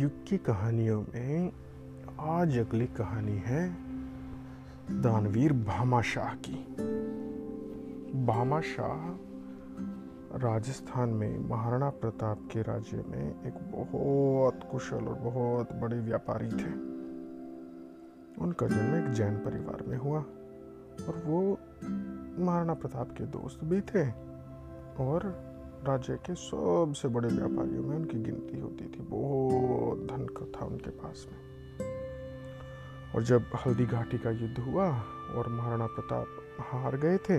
युग की कहानियों में आज अगली कहानी है दानवीर भामाशाह की। भामाशाह राजस्थान में महाराणा प्रताप के राज्य में एक बहुत कुशल और बहुत बड़े व्यापारी थे। उनका जन्म एक जैन परिवार में हुआ और वो महाराणा प्रताप के दोस्त भी थे और राज्य के सबसे बड़े व्यापारियों में उनकी गिनती होती थी। बहुत धन था उनके पास में। और जब हल्दी घाटी का युद्ध हुआ और महाराणा प्रताप हार गए थे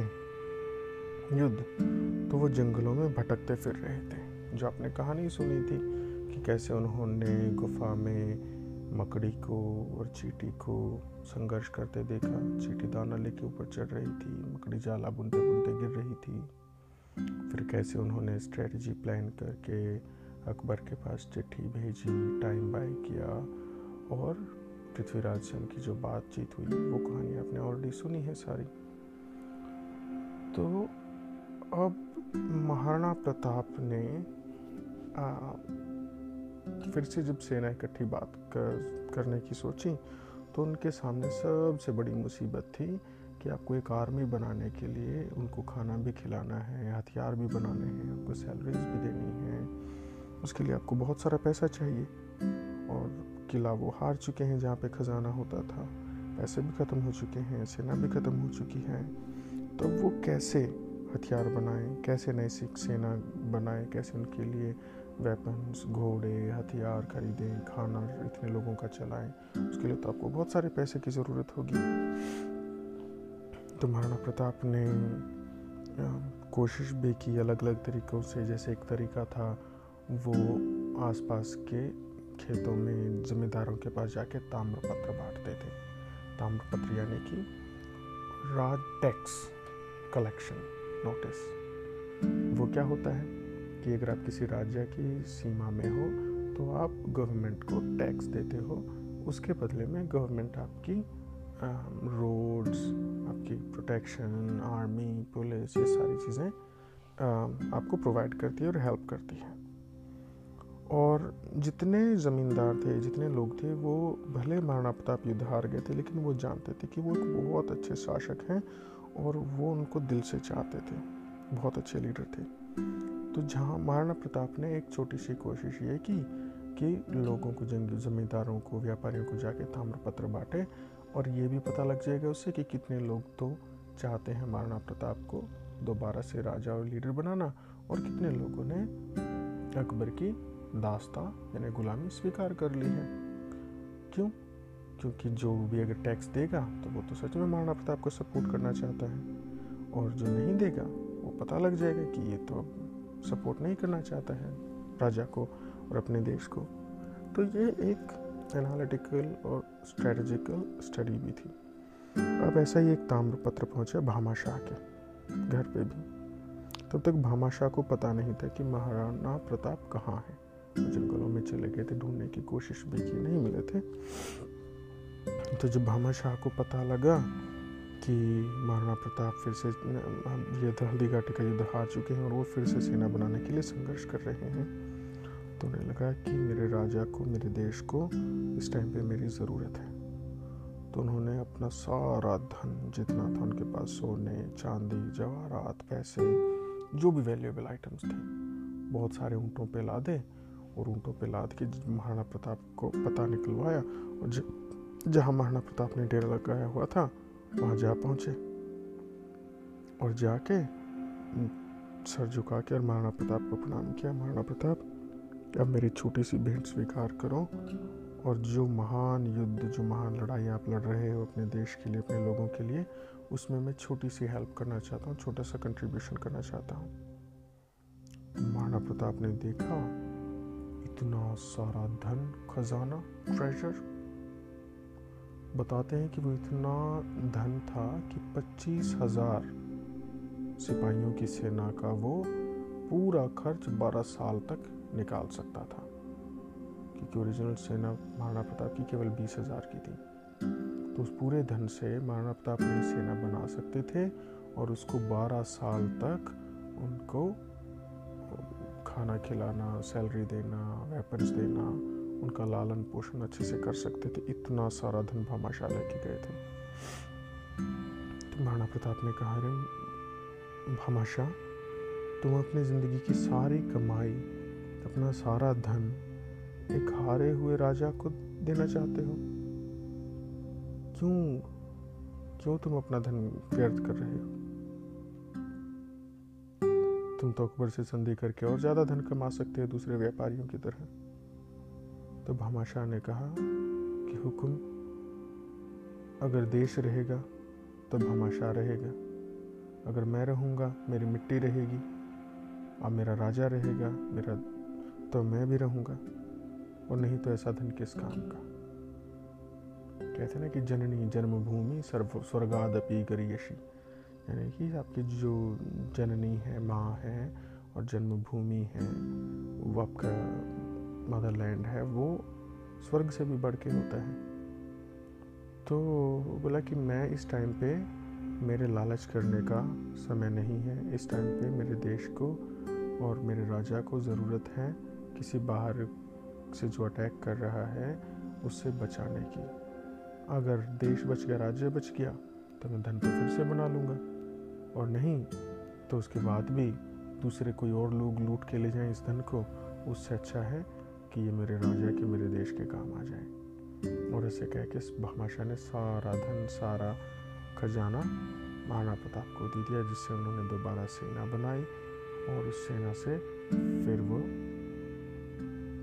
युद्ध तो वो जंगलों में भटकते फिर रहे थे। जो आपने कहानी सुनी थी कि कैसे उन्होंने गुफा में मकड़ी को और चीटी को संघर्ष करते देखा, चीटी दाना लेके ऊपर चढ़ रही थी, मकड़ी जाला बुनते बुनते गिर रही थी। फिर कैसे उन्होंने स्ट्रेटजी प्लान करके अकबर के पास चिट्ठी भेजी टाइम बाय किया और पृथ्वीराज से उनकी जो बातचीत हुई वो कहानी आपने ऑलरेडी सुनी है सारी। तो अब महाराणा प्रताप ने आ, फिर से जब सेना इकट्ठी बात कर, करने की सोची तो उनके सामने सबसे बड़ी मुसीबत थी कि आपको एक आर्मी बनाने के लिए उनको खाना भी खिलाना है, हथियार भी बनाने हैं, उनको सैलरीज भी देनी है। उसके लिए आपको बहुत सारा पैसा चाहिए। और किला वो हार चुके हैं जहाँ पे ख़जाना होता था। पैसे भी ख़त्म हो चुके हैं, सेना भी ख़त्म हो चुकी है। तो वो कैसे हथियार बनाएँ, कैसे नई सिख सेना बनाएँ, कैसे उनके लिए वेपन्स घोड़े, हथियार खरीदें, खाना इतने लोगों का चलाएँ, उसके लिए तो आपको बहुत सारे पैसे की ज़रूरत होगी। तो महाराणा प्रताप ने कोशिश भी की अलग अलग तरीक़ों से। जैसे एक तरीका था, वो आसपास के खेतों में ज़मींदारों के पास जाके ताम्रपत्र बांटते थे। ताम्रपत्र यानी कि राज टैक्स कलेक्शन नोटिस। वो क्या होता है कि अगर आप किसी राज्य की सीमा में हो तो आप गवर्नमेंट को टैक्स देते हो। उसके बदले में गवर्नमेंट आपकी रोड्स प्रोटेक्शन आर्मी पुलिस ये सारी चीज़ें आपको प्रोवाइड करती है और हेल्प करती है। और जितने ज़मींदार थे, जितने लोग थे, वो भले महाराणा प्रताप युद्ध हार गए थे, लेकिन वो जानते थे कि वो एक बहुत अच्छे शासक हैं और वो उनको दिल से चाहते थे। बहुत अच्छे लीडर थे। तो जहाँ महाराणा प्रताप ने एक छोटी सी कोशिश ये की कि लोगों को, जंग, ज़मींदारों को, व्यापारियों को जाके ताम्रपत्र बांटे और ये भी पता लग जाएगा उससे कि कितने लोग तो चाहते हैं महाराणा प्रताप को दोबारा से राजा और लीडर बनाना, और कितने लोगों ने अकबर की दास्ता, यानी गुलामी स्वीकार कर ली है? क्यों? क्योंकि जो भी अगर टैक्स देगा तो वो तो सच में महाराणा प्रताप को सपोर्ट करना चाहता है। और जो नहीं देगा, वो पता लग जाएगा कि ये तो सपोर्ट नहीं करना चाहता है राजा को और अपने देश को। तो ये एक एनालिटिकल और स्ट्रेटजिकल स्टडी भी थी। अब ऐसा ही एक ताम्र पत्र पहुँचा भामाशाह के घर पे भी। तब तक भामाशाह को पता नहीं था कि महाराणा प्रताप कहाँ है। जंगलों में चले गए थे, ढूँढने की कोशिश भी की, नहीं मिले थे। तो जब भामाशाह को पता लगा कि महाराणा प्रताप फिर से, ये हल्दी घाटी का युद्ध हार चुके हैं और वो फिर से सेना बनाने के लिए संघर्ष कर रहे हैं तो उन्हें लगा कि मेरे राजा को, मेरे देश को इस टाइम पे मेरी ज़रूरत है। तो उन्होंने अपना सारा धन जितना था उनके पास, सोने, चांदी, जवाहरात, पैसे, जो भी वैल्यूएबल आइटम्स थे, बहुत सारे ऊँटों पे लादे और ऊँटों पे लाद के महाराणा प्रताप को पता निकलवाया और जहाँ महाराणा प्रताप ने डेरा लगाया हुआ था, वहाँ जा पहुँचे। और जाके सर झुका के और महाराणा प्रताप को प्रणाम किया। महाराणा प्रताप, अब मेरी छोटी सी भेंट स्वीकार करो और जो महान युद्ध, जो महान लड़ाई आप लड़ रहे हो अपने देश के लिए, अपने लोगों के लिए, उसमें मैं छोटी सी हेल्प करना चाहता हूँ, छोटा सा कंट्रीब्यूशन करना चाहता हूँ। महाराणा प्रताप ने देखा, इतना सारा धन, खजाना ट्रेजर बताते हैं कि वो इतना धन था कि पच्चीस हज़ार सिपाहियों की सेना का वो पूरा खर्च बारह साल तक निकाल सकता था। क्योंकि ओरिजिनल सेना महाराणा प्रताप की केवल बीस हज़ार की थी। तो उस पूरे धन से महाराणा प्रताप नई सेना बना सकते थे और उसको बारह साल तक उनको खाना खिलाना सैलरी देना वेपन्स देना, उनका लालन पोषण अच्छे से कर सकते थे। इतना सारा धन भामाशाह लेके गए थे। तो महाराणा प्रताप ने कहा रे भामाशाह तुम अपनी ज़िंदगी की सारी कमाई, अपना सारा धन एक हारे हुए राजा को देना चाहते हो? क्यों क्यों तुम अपना धन व्यर्थ कर रहे हो? तुम तो अकबर से संधि करके और ज़्यादा धन कमा सकते हो दूसरे व्यापारियों की तरह। तो भामाशाह ने कहा कि हुक्म, अगर देश रहेगा तो भामाशाह रहेगा। अगर मैं रहूँगा, मेरी मिट्टी रहेगी। और मेरा राजा रहेगा, मेरा तो मैं भी रहूँगा। और नहीं तो ऐसा धन किस काम का? कहते ना कि जननी जन्मभूमि सर्व स्वर्गादपि गरीयशी यानी कि आपकी जो जननी है, माँ है और जन्मभूमि है, वो आपका मदरलैंड है, वो स्वर्ग से भी बढ़ के होता है। तो बोला कि मैं इस टाइम पे मेरे लालच करने का समय नहीं है। इस टाइम पे मेरे देश को और मेरे राजा को ज़रूरत है किसी बाहर से जो अटैक कर रहा है उससे बचाने की। अगर देश बच गया, राज्य बच गया तो मैं धन को फिर से बना लूँगा। और नहीं तो उसके बाद भी दूसरे कोई और लोग लूट के ले जाएँ इस धन को। उससे अच्छा है कि ये मेरे राजा के, मेरे देश के काम आ जाए। और ऐसे कह के भामाशाह ने सारा धन, सारा खजाना महाराणा प्रताप को दे दिया, जिससे उन्होंने दोबारा सेना बनाई और उस सेना से फिर वो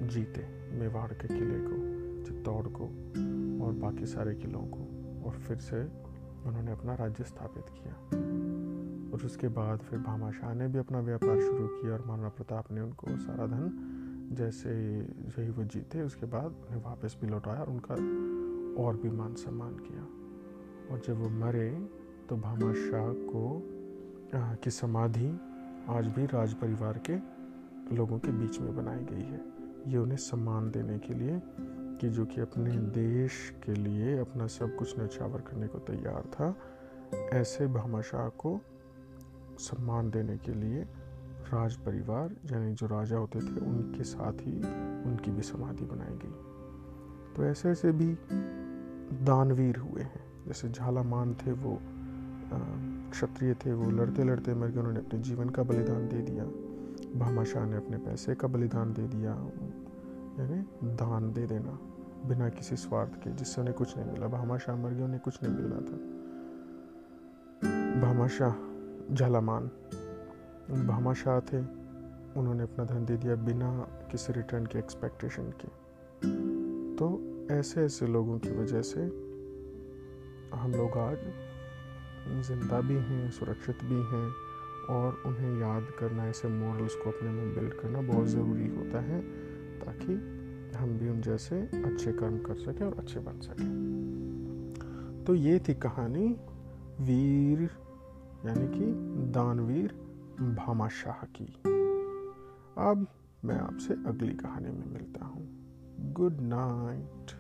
जीते मेवाड़ के किले को, चित्तौड़ को और बाकी सारे किलों को। और फिर से उन्होंने अपना राज्य स्थापित किया। और उसके बाद फिर भामाशाह ने भी अपना व्यापार शुरू किया और महाराणा प्रताप ने उनको सारा धन जैसे यही वो जीते, उसके बाद उन्हें वापस भी लौटाया और उनका और भी मान सम्मान किया। और जब वो मरे तो भामाशाह को की समाधि आज भी राज परिवार के लोगों के बीच में बनाई गई है। ये उन्हें सम्मान देने के लिए कि जो कि अपने देश के लिए अपना सब कुछ नछावर करने को तैयार था, ऐसे भामाशाह को सम्मान देने के लिए राज परिवार, यानी जो राजा होते थे, उनके साथ ही उनकी भी समाधि बनाई गई। तो ऐसे ऐसे भी दानवीर हुए हैं। जैसे झालामान थे वो क्षत्रिय थे वो लड़ते लड़ते मर गए, उन्होंने अपने जीवन का बलिदान दे दिया। भामाशाह ने अपने पैसे का बलिदान दे दिया, यानी दान दे देना, बिना किसी स्वार्थ के, जिससे उन्हें कुछ नहीं मिला। भामाशाह मर गए, उन्हें कुछ नहीं मिलना था। भामाशाह झालामान भामाशाह थे, उन्होंने अपना धन दे दिया बिना किसी रिटर्न के एक्सपेक्टेशन के। तो ऐसे ऐसे लोगों की वजह से हम लोग आज ज़िंदा भी हैं, सुरक्षित भी हैं और उन्हें याद करना, ऐसे मॉडल्स को अपने में बिल्ड करना बहुत ज़रूरी होता है, ताकि हम भी उन जैसे अच्छे कर्म कर सकें और अच्छे बन सकें। तो ये थी कहानी वीर, यानी कि दानवीर भामाशाह की। अब मैं आपसे अगली कहानी में मिलता हूँ। Good night